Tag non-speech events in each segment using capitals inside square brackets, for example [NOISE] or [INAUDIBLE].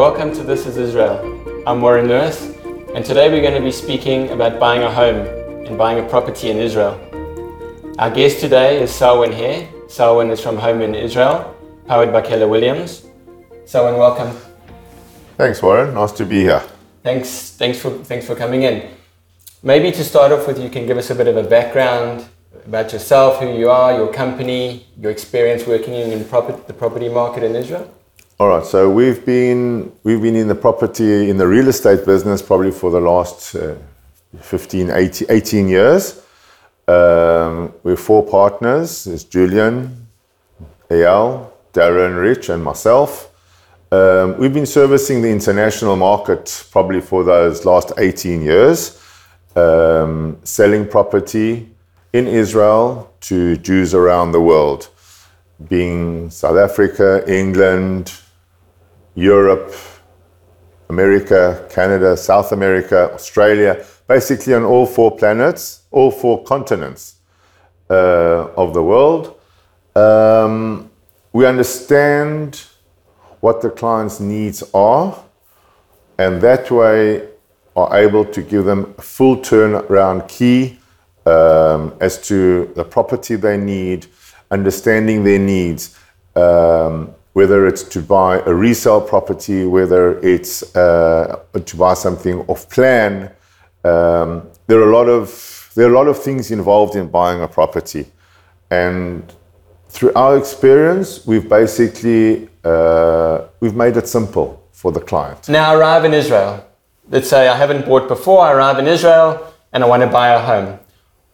Welcome to This is Israel. I'm Warren Lewis, and today we're going to be speaking about buying a home and buying a property in Israel. Our guest today is Selwyn here. Selwyn is from Home in Israel, powered by Keller Williams. Selwyn, welcome. Thanks, Warren. Nice to be here. Thanks, thanks for thanks for coming in. Maybe to start off with, you can give us a bit of a background about yourself, who you are, your company, your experience working in, in the property market in Israel. All right. So we've been we've been in the property in the real estate business probably for the last uh, 15, 18, 18 years. Um, we're four partners. It's Julian, Ayal, Darren, Rich, and myself. Um, we've been servicing the international market probably for those last 18 years, um, selling property in Israel to Jews around the world, being South Africa, England, Europe, America, Canada, South America, Australia, basically on all four planets, all four continents uh, of the world. Um, we understand what the client's needs are, and that way are able to give them a full turnaround key um, as to the property they need, understanding their needs, um, whether it's to buy a resale property, whether it's uh, to buy something off plan. Um, there are a lot of there are a lot of things involved in buying a property, and through our experience, we've basically uh, we've made it simple for the client. Now I arrive in Israel. Let's say I haven't bought before. I arrive in Israel and I want to buy a home.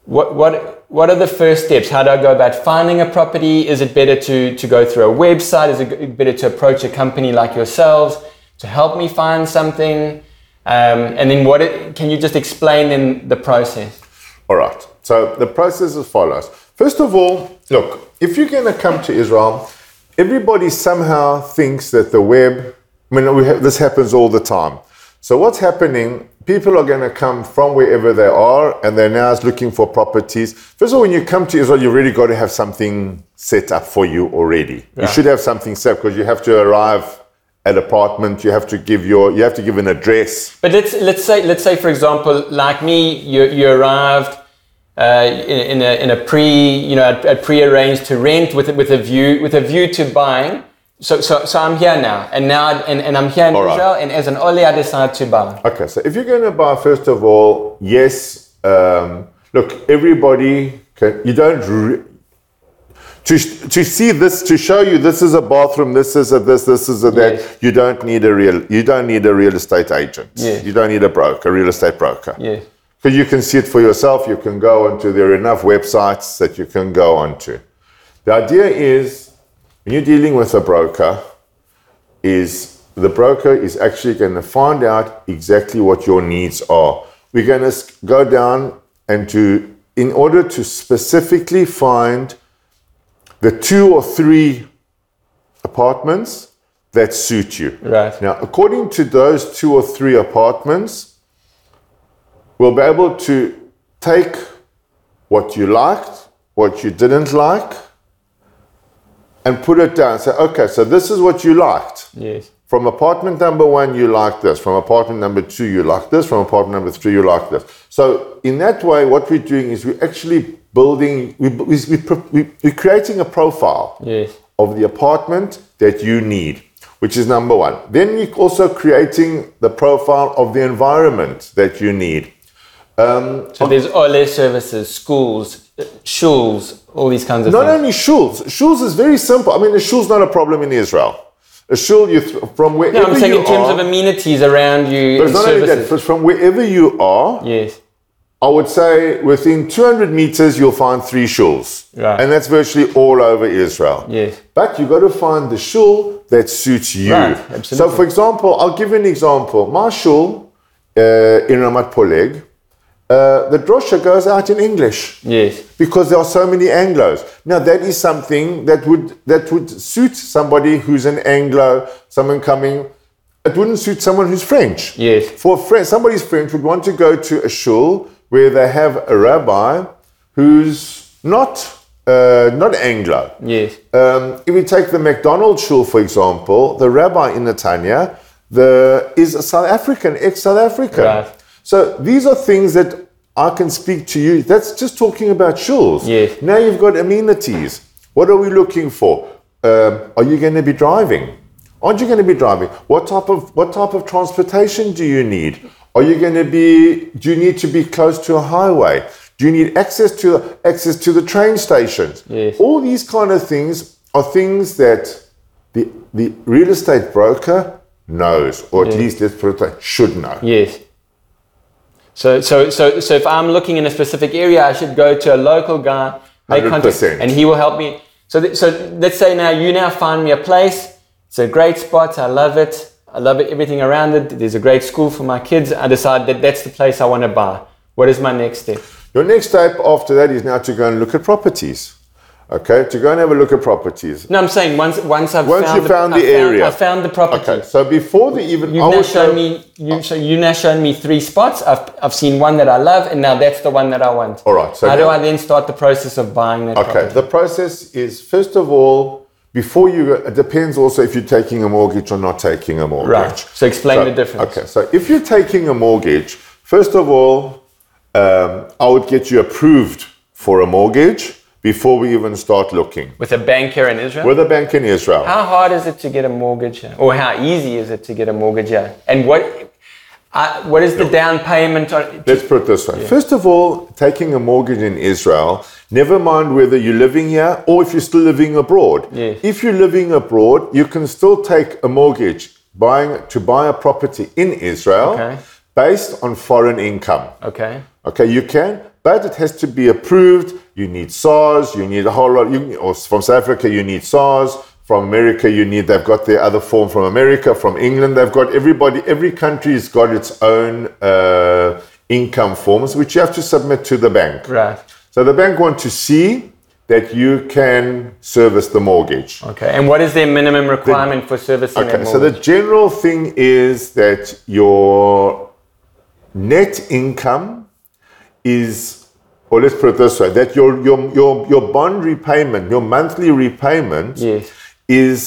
What what what are the first steps? How do I go about finding a property? Is it better to to go through a website? Is it better to approach a company like yourselves to help me find something? Um, and then what it, can you just explain in the process? All right. So the process is follows. First of all, look, if you're going to come to Israel, everybody somehow thinks that the web, I mean, we have, this happens all the time. So what's happening, people are going to come from wherever they are and they're now looking for properties. First of all, when you come to Israel, you've really got to have something set up for you already. Yeah. You should have something set because you have to arrive at apartment you have to give your you have to give an address but let's let's say let's say for example like me you, you arrived uh, in, in, a, in a pre, you know, a, a pre-arranged to rent with, with a view, with a view to buying. So, so, so I'm here now, and now, and, and I'm here in all Israel, right. and as an Ole, I decide to buy. Okay, so if you're going to buy, first of all, yes, um, look, everybody can, you don't, re- to, to see this, to show you this is a bathroom, this is a this, this is a that, yes. you don't need a real, you don't need a real estate agent. Yes. You don't need a broker, a real estate broker. Yes. Because you can see it for yourself, you can go onto, there are enough websites that you can go onto. The idea is, when you're dealing with a broker, is the broker is actually going to find out exactly what your needs are. We're going to go down and to, in order to specifically find the two or three apartments that suit you. Right. Now, according to those two or three apartments, we'll be able to take what you liked, what you didn't like, and put it down. Say, okay, so this is what you liked. Yes. From apartment number one, you like this. From apartment number two, you like this. From apartment number three, you like this. So in that way, what we're doing is we're actually building, we, we, we, we're creating a profile yes. of the apartment that you need which is number one. Then you're also creating the profile of the environment that you need. Um, so there's OLE services, schools, shuls, all these kinds of not things. Not only shuls. Shuls is very simple. I mean, a shul's not a problem in Israel. A shul, you th- from wherever you are. no, I'm saying in terms of amenities around you. But it's not services. only that. But from wherever you are. Yes. I would say within 200 meters you'll find three shuls. Right. And that's virtually all over Israel. Yes. But you've got to find the shul that suits you. Right, absolutely. So, for example, I'll give you an example. My shul uh, in Ramat Poleg, uh, the drosha goes out in English. Yes. Because there are so many Anglos. Now that is something that would that would suit somebody who's an Anglo, someone coming. It wouldn't suit someone who's French. Yes. For a French, somebody's French would want to go to a shul where they have a rabbi who's not uh, not Anglo. Yes. Um, if we take the McDonald's shul, for example, the rabbi in Netanya the is a South African, ex-South African. Right. So these are things that I can speak to you. That's just talking about shuls. Yes. Now you've got amenities. What are we looking for? Um, are you going to be driving? Aren't you going to be driving? What type of what type of transportation do you need? Are you going to be? Do you need to be close to a highway? Do you need access to access to the train stations? Yes. All these kind of things are things that the the real estate broker knows, or at least let's put it should know. Yes. So, so, so, so if I'm looking in a specific area, I should go to a local guy, make contact, 100%. and he will help me. So, th- so let's say now you now find me a place. It's a great spot. I love it. I love it, everything around it. There's a great school for my kids. I decide that that's the place I want to buy. What is my next step? Your next step after that is now to go and look at properties. Okay, to go and have a look at properties. No, I'm saying once once I've Once found you found I the area. I found the property. Okay, so before the even You've I now shown me you so you now shown me three spots. I've, I've seen one that I love, and now that's the one that I want. All right, so how do I then start the process of buying that Okay, property? the process is first of all, before you, it depends also if you're taking a mortgage or not taking a mortgage. Right. So explain the difference. Okay, so if you're taking a mortgage, first of all, um, I would get you approved for a mortgage before we even start looking With a bank here in Israel. with a bank in Israel. how hard is it to get a mortgage here? Or how easy is it to get a mortgage here? And what uh, what is the down payment on Let's put it this way. First of all, taking a mortgage in Israel, never mind whether you're living here or if you're still living abroad. If you're living abroad, you can still take a mortgage buying to buy a property in Israel Okay. based on foreign income. Okay. Okay, you can, but it has to be approved. You need SARS, you need a whole lot, you, or from South Africa, you need SARS. From America, you need, they've got their other form from America. From England, they've got everybody, every country's got its own uh, income forms, which you have to submit to the bank. Right. So the bank want to see that you can service the mortgage. Okay. And what is their minimum requirement for servicing Okay, that so the general thing is that your net income is, or let's put it this way, that your your your, your bond repayment, your monthly repayment, Yes. is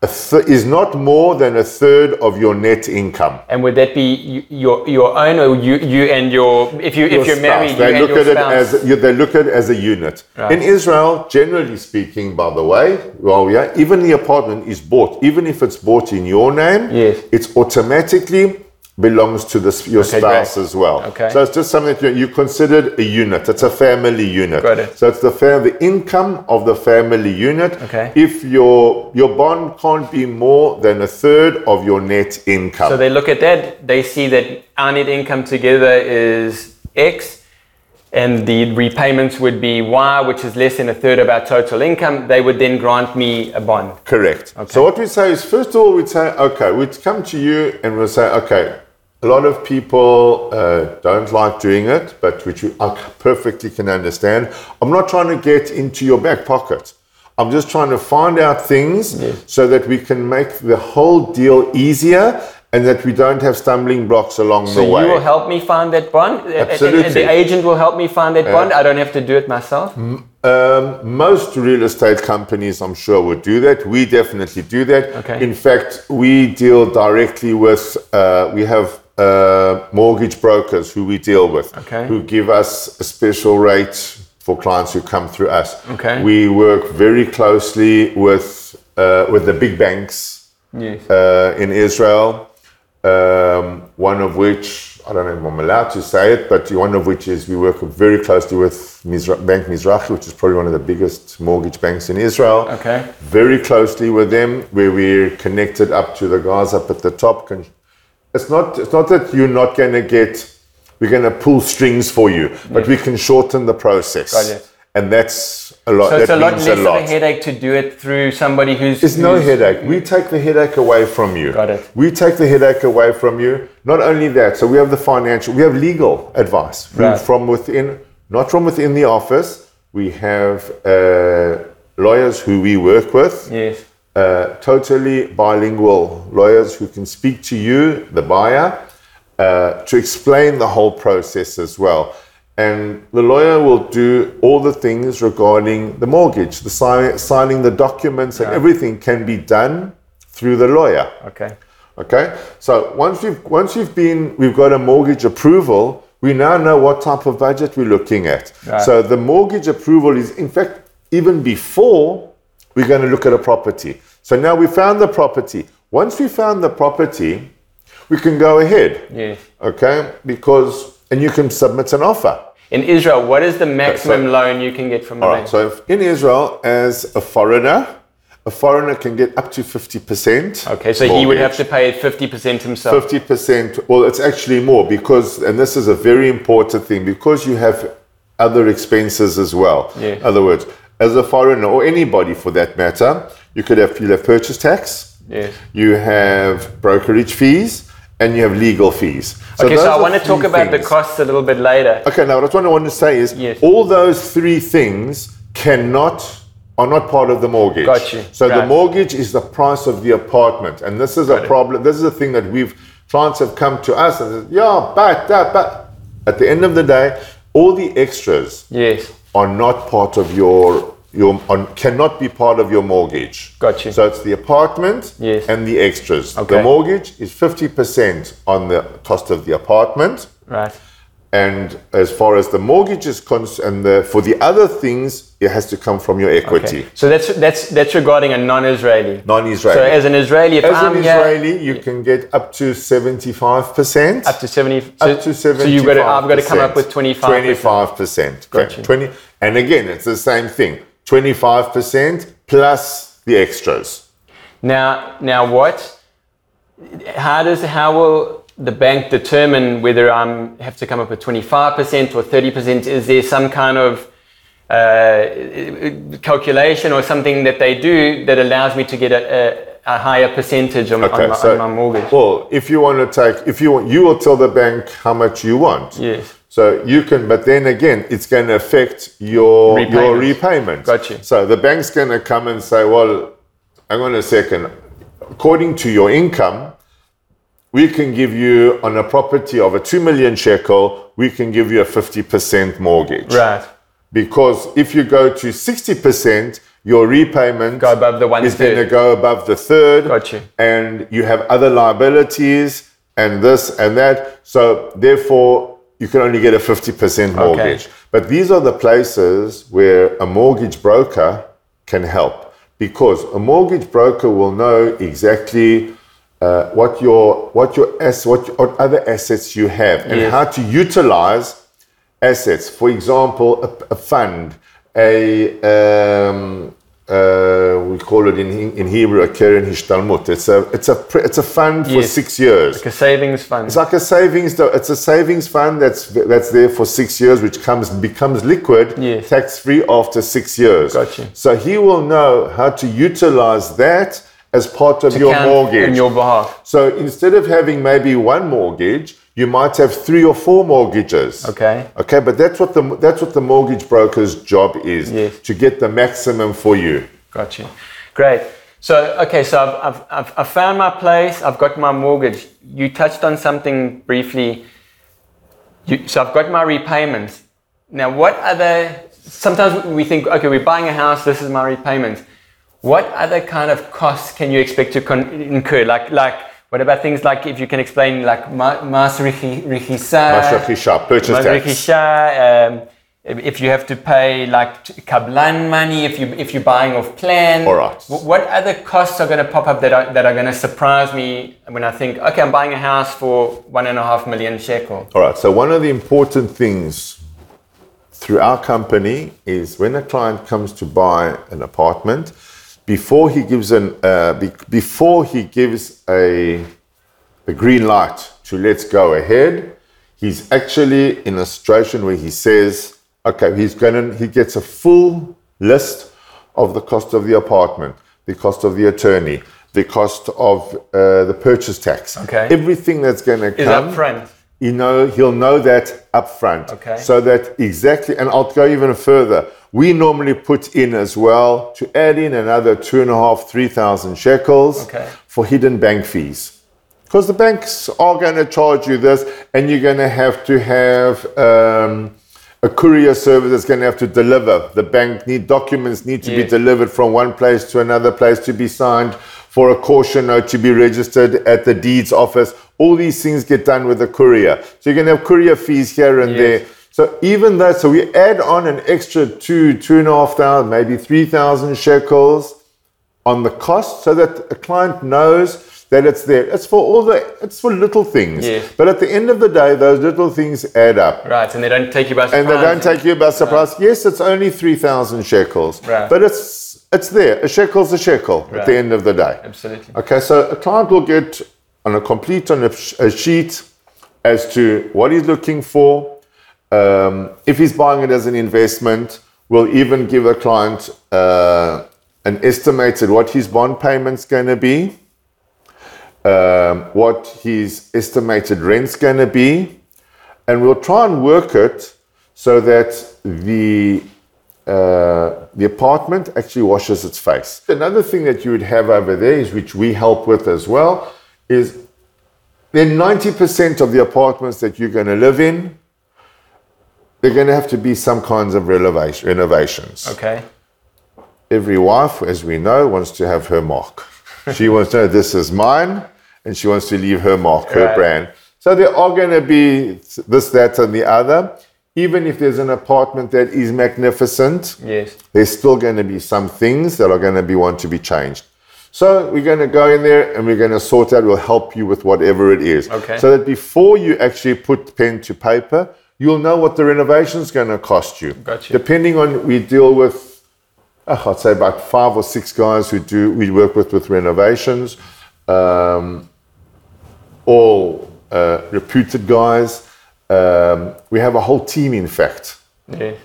a th- is not more than a third of your net income. and would that be you, your your own or you you and your if you Your if you're married you they and look at spouse? it as you, they look at it as a unit. Right. In Israel, generally speaking, by the way, well, yeah, even the apartment is bought, even if it's bought in your name, Yes. it's automatically belongs to the, your Okay, spouse great. as well. Okay. So it's just something that you, you considered a unit. It's a family unit. Got it. So it's the fam- the income of the family unit. Okay. If your your bond can't be more than a third of your net income. So they look at that, they see that our net income together is X, and the repayments would be Y, which is less than a third of our total income. They would then grant me a bond. Correct. Okay. So what we say is, first of all, we'd say, okay, we'd come to you and we'll say, okay, a lot of people uh, don't like doing it, but which we, I perfectly can understand. I'm not trying to get into your back pocket. I'm just trying to find out things so that we can make the whole deal easier and that we don't have stumbling blocks along So the way. So you will help me find that bond? and- and- Absolutely. And the agent will help me find that bond? I don't have to do it myself? Um, most real estate companies, I'm sure, would do that. We definitely do that. Okay. In fact, we deal directly with, uh, we have uh, mortgage brokers who we deal with, Okay. who give us a special rate for clients who come through us. Okay. We work very closely with, uh, with the big banks Yes. uh, in Israel, um, one of which, I don't know if I'm allowed to say it, but one of which is we work very closely with Mizra- Bank Mizrahi, which is probably one of the biggest mortgage banks in Israel. Okay. Very closely with them, where we're connected up to the guys up at the top. Con- It's not, it's not that you're not going to get, we're going to pull strings for you, but we can shorten the process. Got it. And that's a lot. So it's a lot less a lot. of a headache to do it through somebody who's. It's no headache. We take the headache away from you. Got it. We take the headache away from you. Not only that, so we have the financial, we have legal advice Right. from within, not from within the office. We have uh, lawyers who we work with, Yes. Uh, totally bilingual lawyers who can speak to you, the buyer, uh, to explain the whole process as well. And the lawyer will do all the things regarding the mortgage, the sign, signing the documents, and everything can be done through the lawyer. Okay. Okay, so once we've once we've been we've got a mortgage approval, we now know what type of budget we're looking at. Right. So the mortgage approval is in fact even before we're going to look at a property. So now we found the property. Once we found the property, we can go ahead. Yeah. Okay, because and you can submit an offer. In Israel, what is the maximum so- loan you can get from the All bank? right. So if in Israel, as a foreigner, a foreigner can get up to fifty percent. okay, so he would have to pay 50% himself. Fifty percent. Well, it's actually more because, and this is a very important thing, because you have other expenses as well. Yeah. In other words, as a foreigner or anybody for that matter, you could have you have purchase tax, Yes. you have brokerage fees, and you have legal fees. Okay, so I want to talk three about the costs a little bit later. Okay, now what I want to say is Yes. all those three things cannot are not part of the mortgage. Got you. So the mortgage is the price of the apartment, and this is a it. problem. This is a thing that we've clients have come to us and said, yeah, but that, but at the end of the day, all the extras Yes. Are not part of your your on, cannot be part of your mortgage. Got you. So it's the apartment Yes. and the extras. Okay. The mortgage is fifty percent on the cost of the apartment. Right. And as far as the mortgage is concerned, and the, for the other things, it has to come from your equity. Okay. So that's that's that's regarding a non-Israeli. Non-Israeli. So as an Israeli, if As I'm an here, Israeli, you can get up to seventy-five percent. up to 70 so, Up to so you've got to, I've got to come up with 25 Twenty-five percent. You. Twenty. And again, it's the same thing. Twenty-five percent plus the extras. now now what how does how will the bank determine whether I'm have to come up with 25% or 30% is there some kind of uh, calculation or something that they do that allows me to get a, a, a higher percentage on, on, my, on my mortgage Well, if you want to take, if you want, you will tell the bank how much you want. yes So you can, but then again, it's going to affect your your Repayments. repayment. Got you. So the bank's going to come and say, "Well, hang on a second. According to your income, we can give you on a property of a two million shekel, we can give you a fifty percent mortgage. right Because if you go to sixty percent, your repayment go above the one is going to go above the third. Got you. And you have other liabilities and this and that. So therefore, you can only get a 50% mortgage. Okay. But these are the places where a mortgage broker can help because a mortgage broker will know exactly uh, what your what your ass, what, what other assets you have and Yes. how to utilize assets. For example, a, a fund, a um, uh, we call it in in Hebrew a keren hishtalmut. It's a it's a it's a fund for Yes. six years. like a savings fund It's like a savings. It's a savings fund that's that's there for six years, which comes becomes liquid, Yes. tax free after six years. Got you. So he will know how to utilize that as part of your mortgage. In your behalf So instead of having maybe one mortgage, you might have three or four mortgages. okay Okay, but that's what the that's what the mortgage broker's job is Yes. to get the maximum for you. Got you. Great. So, okay, so I've, I've, I've, I've found my place, I've got my mortgage. You touched on something briefly. You, so, I've got my repayments. Now, what are other, sometimes we think, okay, we're buying a house, this is my repayment. What other kind of costs can you expect to con- incur? Like, like, what about things like, if you can explain, like ma- mas rechisha, purchase mas tax. um, if you have to pay like kablan money, if you if you're buying off plan. All right. What other costs are going to pop up that are, that are going to surprise me when I think, okay, I'm buying a house for one and a half million shekel. All right. So one of the important things through our company is when a client comes to buy an apartment, before he gives an uh, be, before he gives a the green light to let's go ahead, he's actually in a situation where he says, okay, he's going to he gets a full list of the cost of the apartment, the cost of the attorney, the cost of uh, the purchase tax, Okay. everything that's going to Is come up front. You know he'll know that up front Okay. so that exactly and i'll go even further we normally put in as well to add in another two and a half three thousand shekels Okay. for hidden bank fees because the banks are going to charge you this and you're going to have to have um, a courier service that's going to have to deliver the bank need documents need to be delivered from one place to another place to be signed for a caution note to be registered at the deeds office. All these things get done with the courier. So you can have courier fees here and Yes. there. So even that, so we add on an extra two, two and a half thousand, maybe three thousand shekels on the cost so that a client knows that it's there. It's for all the, it's for little things. Yes. But at the end of the day, those little things add up. Right, and they don't take you by surprise. And they don't take you by surprise. Yes, it's only 3,000 shekels. Right. But it's, it's there. A shekel's a shekel right. at the end of the day. Absolutely. Okay, so a client will get on a complete on a, a sheet as to what he's looking for. Um, if he's buying it as an investment, we'll even give a client uh, an estimated what his bond payment's going to be, um, what his estimated rent's going to be, and we'll try and work it so that the uh, the apartment actually washes its face. Another thing that you would have over there is which we help with as well is then 90% of the apartments that you're going to live in, they're going to have to be some kinds of renovation, renovations. Okay. Every wife, as we know, wants to have her mark. she [LAUGHS] wants to know this is mine, and she wants to leave her mark, her Right. brand. So there are going to be this, that, and the other. Even if there's an apartment that is magnificent, Yes. there's still going to be some things that are going to be want to be changed. So we're going to go in there and we're going to sort out. We'll help you with whatever it is. Okay. So that before you actually put pen to paper, you'll know what the renovation is going to cost you. Got you. Depending on we deal with, uh, I'd say about five or six guys who do we work with with renovations, um, all uh, reputed guys. Um, we have a whole team, in fact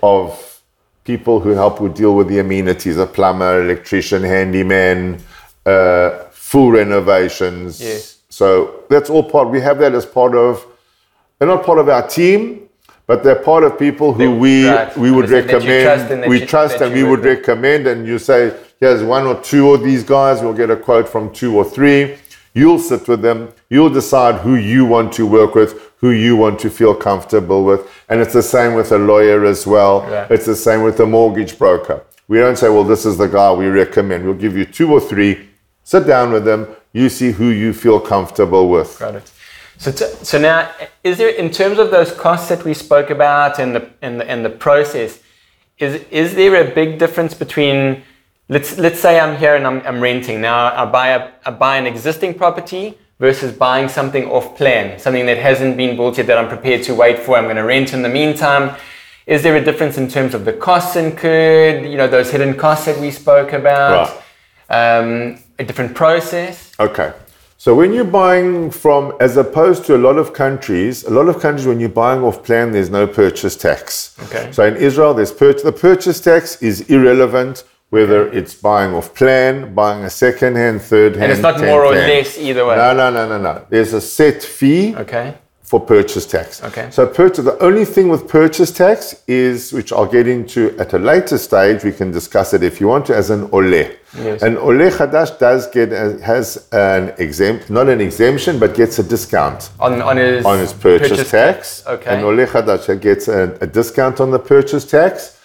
of people who help who deal with the amenities a plumber electrician handyman uh, full renovations Yes. so that's all part we have that as part of they're not part of our team but they're part of people who They- we right. we would you trust recommend we you- trust and we would work recommend and you say here's one or two of these guys we'll get a quote from two or three you'll sit with them you'll decide who you want to work with who you want to feel comfortable with and it's the same with a lawyer as well Right. it's the same with a mortgage broker we don't say well this is the guy we recommend we'll give you two or three sit down with them you see who you feel comfortable with Got it. So, t- so now, is there, in terms of those costs that we spoke about and the, and the, and the process, is, is there a big difference between, let's, let's say I'm here and I'm, I'm renting. Now I buy, a, I buy an existing property versus buying something off plan, something that hasn't been built yet that I'm prepared to wait for. I'm going to rent in the meantime. Is there a difference in terms of the costs incurred, you know, those hidden costs that we spoke about? Right. Um, a different process? Okay. So when you're buying from, as opposed to a lot of countries, a lot of countries when you're buying off plan, there's no purchase tax. Okay. So in Israel, there's pur- the purchase tax is irrelevant whether it's buying off plan, buying a second hand, third hand. And it's not more or hand. less either way. No, no, no, no, no. There's a set fee Okay. For purchase tax. Okay. So purchase the only thing with purchase tax is, which I'll get into at a later stage. We can discuss it if you want to, as an ole. Yes. An ole chadash does get a, has an exempt, not an exemption, but gets a discount On, on his on his purchase, tax. Okay. An ole chadash gets a, a discount on the purchase tax.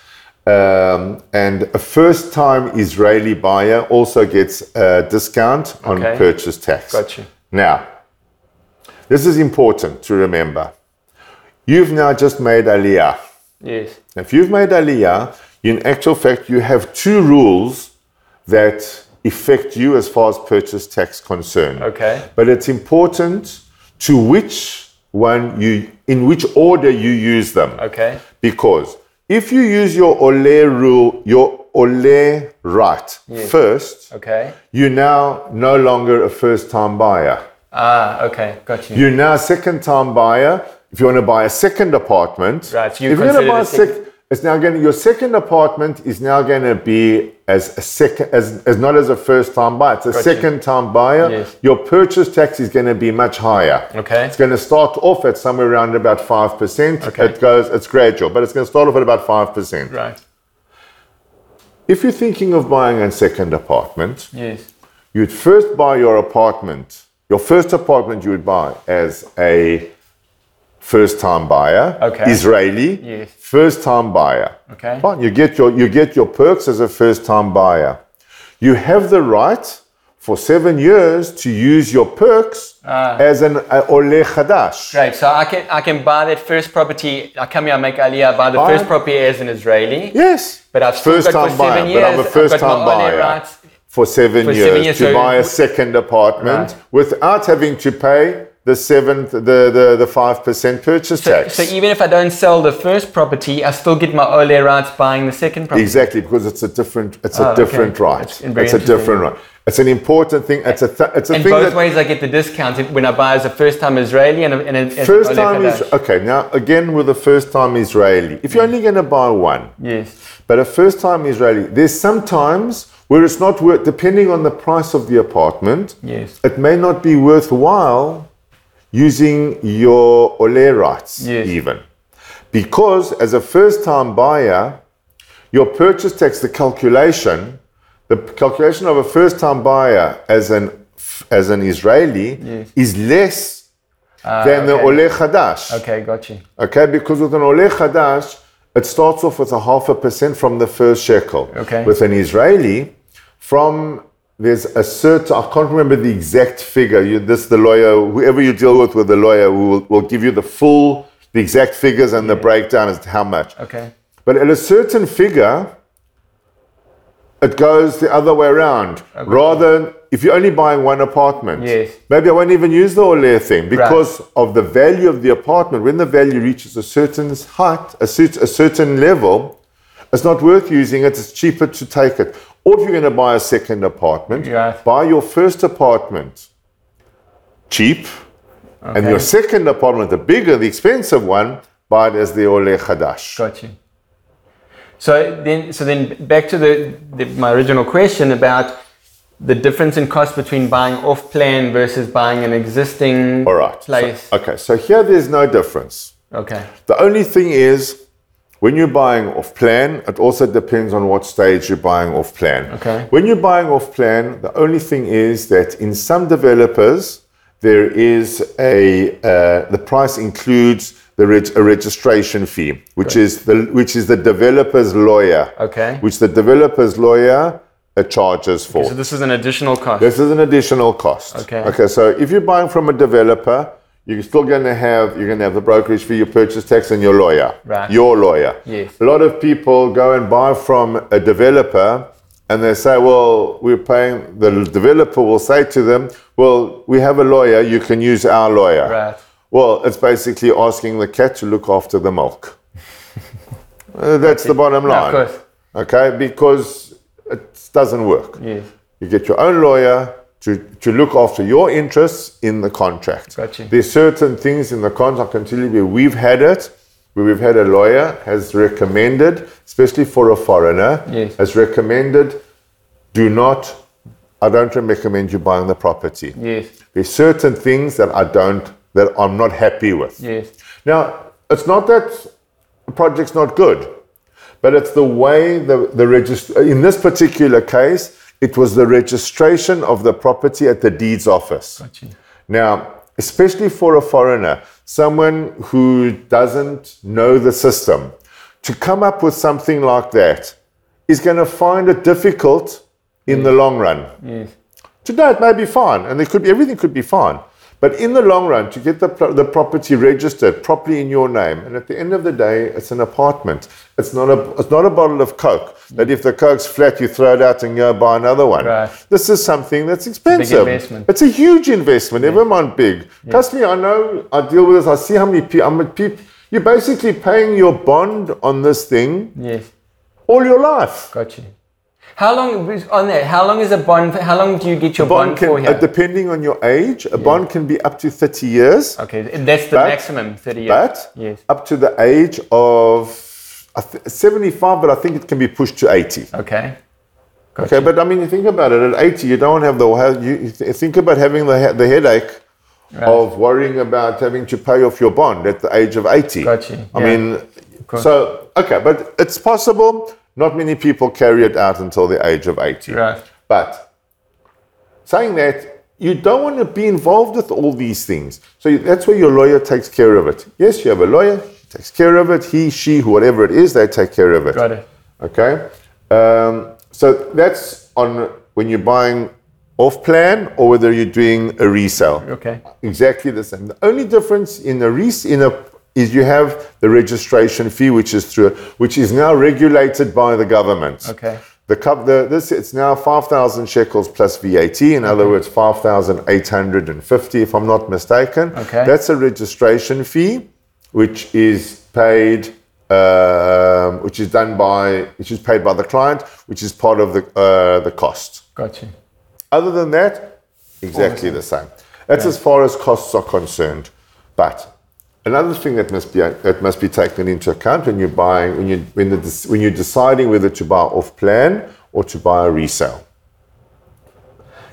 Um, and a first-time Israeli buyer also gets a discount on Okay. purchase tax. Got you. Now, this is important to remember. You've now just made Aliyah. Yes. If you've made Aliyah, in actual fact, you have two rules that affect you as far as purchase tax concerned. Okay. But it's important to which one you, in which order you use them. Okay. Because if you use your ole rule, your ole right first, Okay. you're now no longer a first time buyer. Ah, okay. Got you. You're now a second time buyer. If you want to buy a second apartment, Right, so you if you're going to buy a the sec- it's now going to, your second apartment is now going to be as a second, as, as not as a first time buyer. It's a Got you. second time buyer. Yes. Your purchase tax is going to be much higher. Okay. It's going to start off at somewhere around about 5%. Okay. It goes, it's gradual, but it's going to start off at about 5%. Right. If you're thinking of buying a second apartment, Yes. you'd first buy your apartment, your first apartment you would buy as a first time buyer, Okay. Israeli, Yes. first time buyer. Okay. Fine, you get your you get your perks as a first time buyer. You have the right for seven years to use your perks as an uh, ole chadash. Great. So I can I can buy that first property. I come here, I make aliyah, buy the Buy first property as an Israeli. Yes, But I've first time for seven buyer, years. but I'm a first time my buyer rights. For seven For years seven years, to so buy a second apartment Right. without having to pay the seventh, the the the five percent purchase So, tax. so even if I don't sell the first property, I still get my ole rights buying the second property. Exactly, because it's a different, it's Oh, a okay. different right. That's very It's a different right. It's an important thing. It's a, th- it's a In thing both that ways, I get the discount when I buy as a first-time Israeli and a, and a, first time is okay. Now again with the first time Israeli, if you're mm. only going to buy one, Yes. but a first time Israeli, there's sometimes where it's not worth, depending on the price of the apartment, Yes. it may not be worthwhile using your ole rights Yes. even, because as a first time buyer, your purchase tax, the calculation, the calculation of a first time buyer as an as an Israeli Yes. is less ah, than the okay. ole chadash. Okay, got you. Okay, because with an ole chadash, it starts off with a half a percent from the first shekel. Okay. With an Israeli, from there's a certain I can't remember the exact figure. You, this the lawyer, whoever you deal with with the lawyer, will will give you the full, the exact figures and the breakdown as to how much. Okay. But at a certain figure, it goes the other way around. Rather, if you're only buying one apartment, Yes. maybe I won't even use the Ole thing because of the value of the apartment. When the value reaches a certain height, a, a certain level, it's not worth using it. It's cheaper to take it. Or if you're going to buy a second apartment, Right. buy your first apartment cheap, and your second apartment, the bigger, the expensive one, buy it as the Ole Chadash. Got you. So then, so then back to the, the my original question about the difference in cost between buying off plan versus buying an existing All right. place. So, okay, so here there's no difference. okay. The only thing is, when you're buying off plan, it also depends on what stage you're buying off plan. Okay. When you're buying off plan, the only thing is that in some developers, there is a uh, the price includes the reg- a registration fee, which is the which is the developer's lawyer. Okay. Which the developer's lawyer uh, charges for. So this is an additional cost. This is an additional cost. Okay. Okay. So if you're buying from a developer, you're still going to have you're going to have the brokerage fee, your purchase tax, and your lawyer. Right. Your lawyer. Yes. A lot of people go and buy from a developer, and they say, "Well, we're paying." The developer will say to them, "Well, we have a lawyer. You can use our lawyer." Right. Well, it's basically asking the cat to look after the milk. [LAUGHS] Uh, that's the bottom No, line. of course. Okay, because it doesn't work. Yes. You get your own lawyer to, to look after your interests in the contract. Got you. There's certain things in the contract, I can tell you where we've had it, where we've had a lawyer has recommended, especially for a foreigner, Yes. has recommended do not, I don't recommend you buying the property. Yes. There's certain things that I don't, that I'm not happy with. Yes. Now, it's not that the project's not good, but it's the way the, the register, in this particular case, it was the registration of the property at the deeds office. Got you. Now, especially for a foreigner, someone who doesn't know the system, to come up with something like that is going to find it difficult in the mm. long run. Yes. Today it may be fine, and could be everything could be fine. But in the long run, to get the, the property registered properly in your name, and at the end of the day, it's an apartment. It's not a it's not a bottle of Coke. That if the Coke's flat, you throw it out and go buy another one. Right. This is something that's expensive. investment. It's a huge investment. Never mind big. Trust me, I know. I deal with this. I see how many people. You're basically paying your bond on this thing Yes. all your life. Got you. How long on that? How long is a bond? How long do you get your bond, Bond can, for here? uh, depending on your age, a bond can be up to 30 years. okay, that's the But- maximum. Thirty years. but yes. up to the age of 75, but I think it can be pushed to 80. Okay. Got Okay, but I mean, you think about it. At 80, you don't have the you think about having the the headache of worrying about having to pay off your bond at the age of 80. Got you, I yeah. mean, so okay, but it's possible. Not many people carry it out until the age of 80. Right. But saying that, you don't want to be involved with all these things. So that's where your lawyer takes care of it. Yes, you have a lawyer, takes care of it. He, she, whatever it is, they take care of it. Got it. Okay. Um, so that's on when you're buying off plan or whether you're doing a resale. Okay. Exactly the same. The only difference in a res- in a is you have the registration fee, which is through which is now regulated by the government. Okay. The cup, the, this it's now five thousand shekels plus VAT. In other words, five thousand eight hundred and fifty, if I'm not mistaken. Okay. That's a registration fee, which is paid, um, which is done by, which is paid by the client, which is part of the uh, the cost. Got you. Other than that, exactly the same. That's as far as costs are concerned. But another thing that must be that must be taken into account when you're buying when you when, the, when you're deciding whether to buy off plan or to buy a resale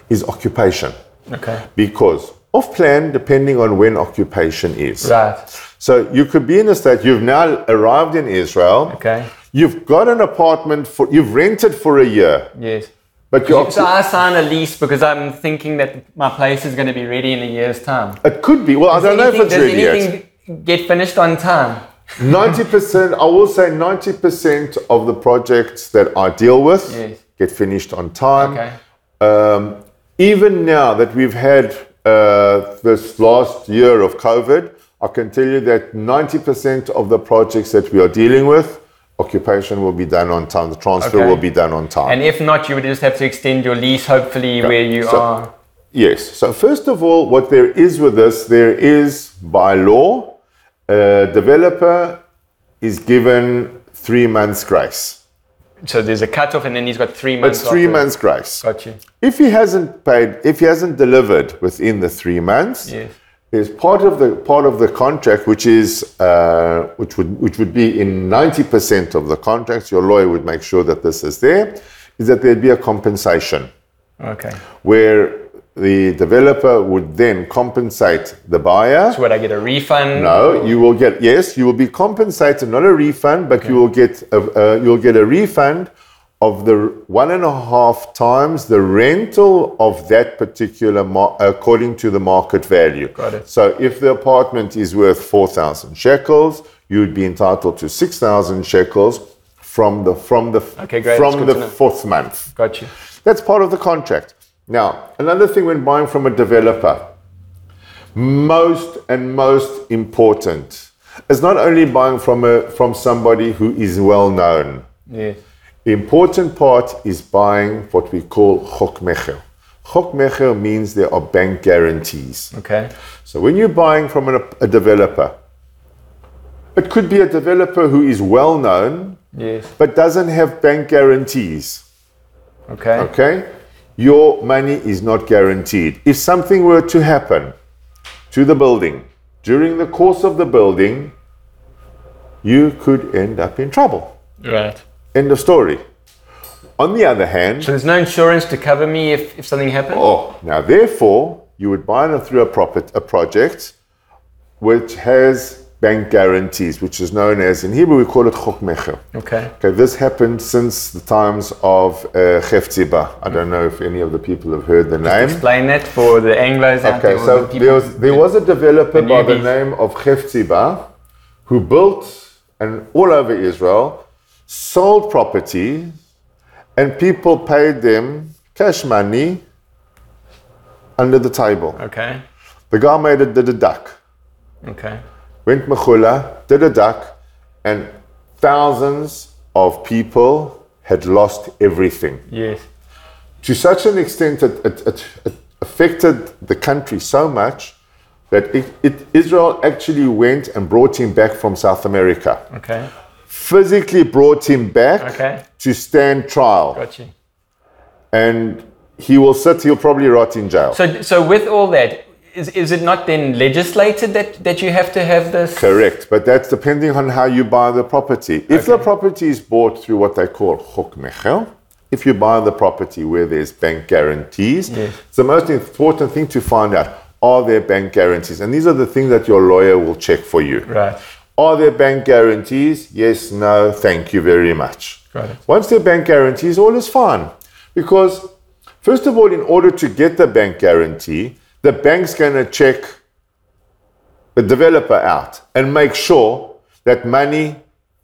is occupation. Okay. Because off plan, depending on when occupation is. Right. So you could be in a state, you've now arrived in Israel, Okay. you've got an apartment for, you've rented for a year, Yes. but you're, So I sign a lease because I'm thinking that my place is going to be ready in a year's time. it could be, well, I don't know if Anything- it's ready yet. Get finished on time? 90%, I will say 90% of the projects that I deal with Yes. get finished on time. Okay. Um, even now that we've had uh, this last year of COVID, I can tell you that 90% of the projects that we are dealing with, occupation will be done on time, the transfer Okay. will be done on time. And if not, you would just have to extend your lease, hopefully, where you So- are. Yes. So first of all, what there is with this, there is by law, a developer is given three months grace. So there's a cutoff, and then he's got three months. It's three months grace. Got you. If he hasn't paid, if he hasn't delivered within the three months, Yes. is part of the part of the contract, which is uh, which would which would be in ninety percent of the contracts. Your lawyer would make sure that this is there. Is that there'd be a compensation Okay. where the developer would then compensate the buyer. So would I get a refund? No, you will get yes, you will be compensated, not a refund, but you will get a, uh, you'll get a refund of the one and a half times the rental of that particular mar- according to the market value. Got it. So if the apartment is worth four thousand shekels, you would be entitled to six thousand shekels from the from the Okay, great. From the fourth month. Got you. That's part of the contract. Now, another thing when buying from a developer, most and most important is not only buying from a from somebody who is well known. Yes. The important part is buying what we call chok mecher. Chok mecher means there are bank guarantees. Okay. So when you're buying from a, a developer, it could be a developer who is well known Yes. but doesn't have bank guarantees. Okay. Okay? Your money is not guaranteed. If something were to happen to the building during the course of the building, you could end up in trouble. Right. End of story. On the other hand, So there's no insurance to cover me if, if something happens? oh, now therefore, you would buy it through a, profit, a project which has bank guarantees, which is known as, in Hebrew, we call it chok mecher. Okay. Okay, this happened since the times of uh, Hefziba. I don't know if any of the people have heard the name. Explain that for the Anglos out Okay, there. or so the there was, there was a developer the by the name of Hefziba who built and all over Israel, sold property, and people paid them cash money under the table. Okay. The guy made it, did a duck, Okay. Went mechula, did a duck, and thousands of people had lost everything. Yes. to such an extent it, it, it, it affected the country so much that Israel actually went and brought him back from South America. Okay. Physically brought him back Okay. to stand trial. Got you. And he will sit, he'll probably rot in jail. So, so with all that, is, is it not then legislated that, that you have to have this? Correct, but that's depending on how you buy the property. If the property is bought through what they call chok mecher, if you buy the property where there's bank guarantees, Yes. it's the most important thing to find out are there bank guarantees? And these are the things that your lawyer will check for you. Right. Are there bank guarantees? Yes, no, thank you very much. Got it. Once there are bank guarantees, all is fine. Because, first of all, in order to get the bank guarantee, the bank's going to check the developer out and make sure that money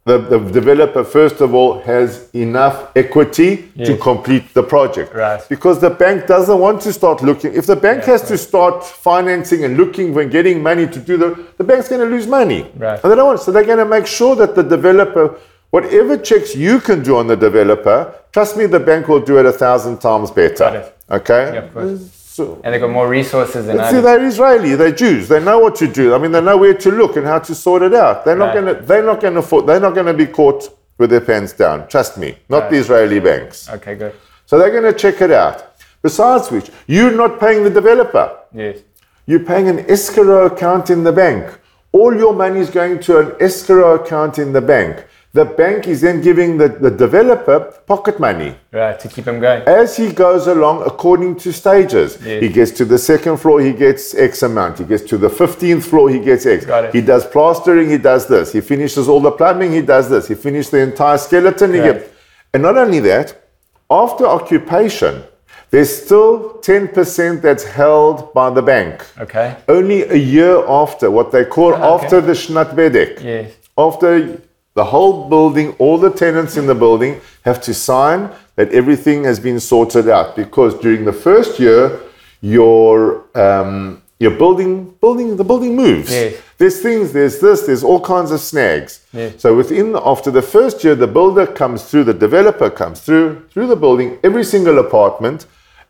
the, the developer, first of all, has enough equity to complete the project. Right. Because the bank doesn't want to start looking. If the bank Yeah, has to start financing and looking when getting money to do the, the bank's going to lose money. Right. And they don't want. So they're going to make sure that the developer, whatever checks you can do on the developer, trust me, the bank will do it a thousand times better. Got it. Okay. Yeah, of course. So, And they've got more resources than I See, they're Israeli. They're Jews. They know what to do. I mean, they know where to look and how to sort it out. They're not Right. to. They're not going to. They're not going to be caught with their pants down. Trust me. Not Right. the Israeli banks. Okay, good. So they're going to check it out. Besides which, you're not paying the developer. Yes. You're paying an escrow account in the bank. All your money is going to an escrow account in the bank. The bank is then giving the, the developer pocket money Right, to keep him going. as he goes along according to stages. Yes. He gets to the second floor, he gets X amount. He gets to the 15th floor, he gets X. Got it. He does plastering, he does this. He finishes all the plumbing, he does this. He finishes the entire skeleton, he gets. And not only that, after occupation, there's still 10% that's held by the bank. Okay. Only a year after, what they call ah, okay. after the shnat bedek. Yes. After the whole building, all the tenants in the building have to sign that everything has been sorted out because during the first year, your um, your building building the building moves. Yes. There's things, there's this, there's all kinds of snags. Yes. So within after the first year, the builder comes through, the developer comes through through the building, every single apartment,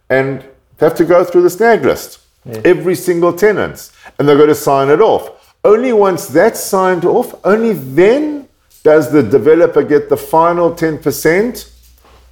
and they have to go through the snag list. Every single tenant, and they're going to sign it off. Only once that's signed off, only then does the developer get the final 10%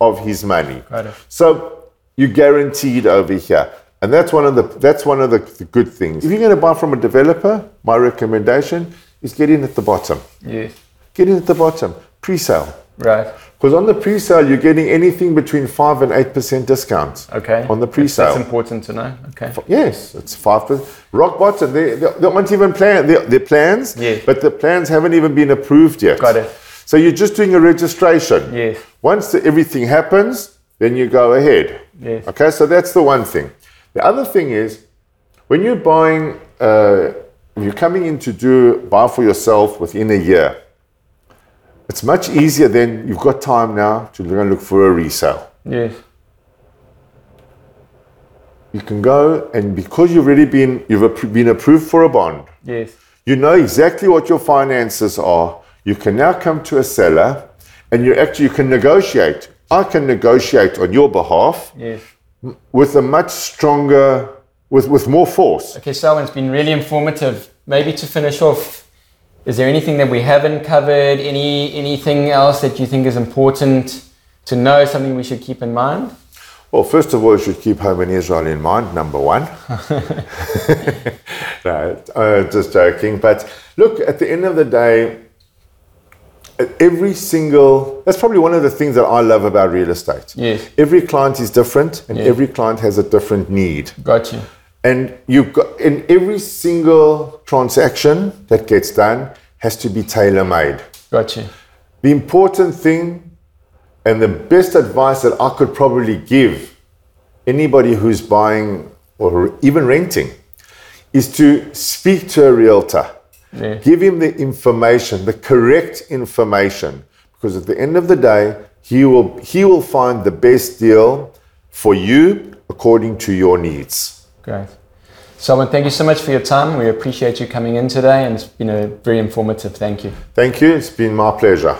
of his money. So you're guaranteed over here. And that's one of the that's one of the, the good things. If you're going to buy from a developer, my recommendation is get in at the bottom. Yes. Get in at the bottom, pre-sale. Right. Because on the pre-sale, you're getting anything between five and eight percent discount. Okay. On the pre-sale. That's important to know. Okay. Yes, it's five percent. Rock bottom. They, they, they aren't even plan. They, they're plans, Yes. but the plans haven't even been approved yet. Got it. So you're just doing a registration. Yes. Once the, everything happens, then you go ahead. Yes. Okay, so that's the one thing. The other thing is, when you're buying, uh, you're coming in to do buy for yourself within a year, it's much easier then. You've got time now to go and look for a resale. Yes. You can go and because you've already been you've been approved for a bond, Yes. you know exactly what your finances are. You can now come to a seller, and you actually you can negotiate. I can negotiate on your behalf Yes. with a much stronger, with, with more force. Okay, Selwyn, it's been really informative. Maybe to finish off, is there anything that we haven't covered? Any anything else that you think is important to know? Something we should keep in mind? Well, first of all, you should keep home in Israel in mind, number one. [LAUGHS] no, uh, just joking. But look, at the end of the day, every single, that's probably one of the things that I love about real estate. Yes. Every client is different and every client has a different need. Got you. And you've got, in every single transaction that gets done has to be tailor made. Gotcha. The important thing and the best advice that I could probably give anybody who's buying or even renting is to speak to a realtor. Yeah. Give him the information, the correct information, because at the end of the day, he will he will find the best deal for you according to your needs. Great. Selwyn, thank you so much for your time. We appreciate you coming in today, and it's been a very informative. Thank you. Thank you. It's been my pleasure.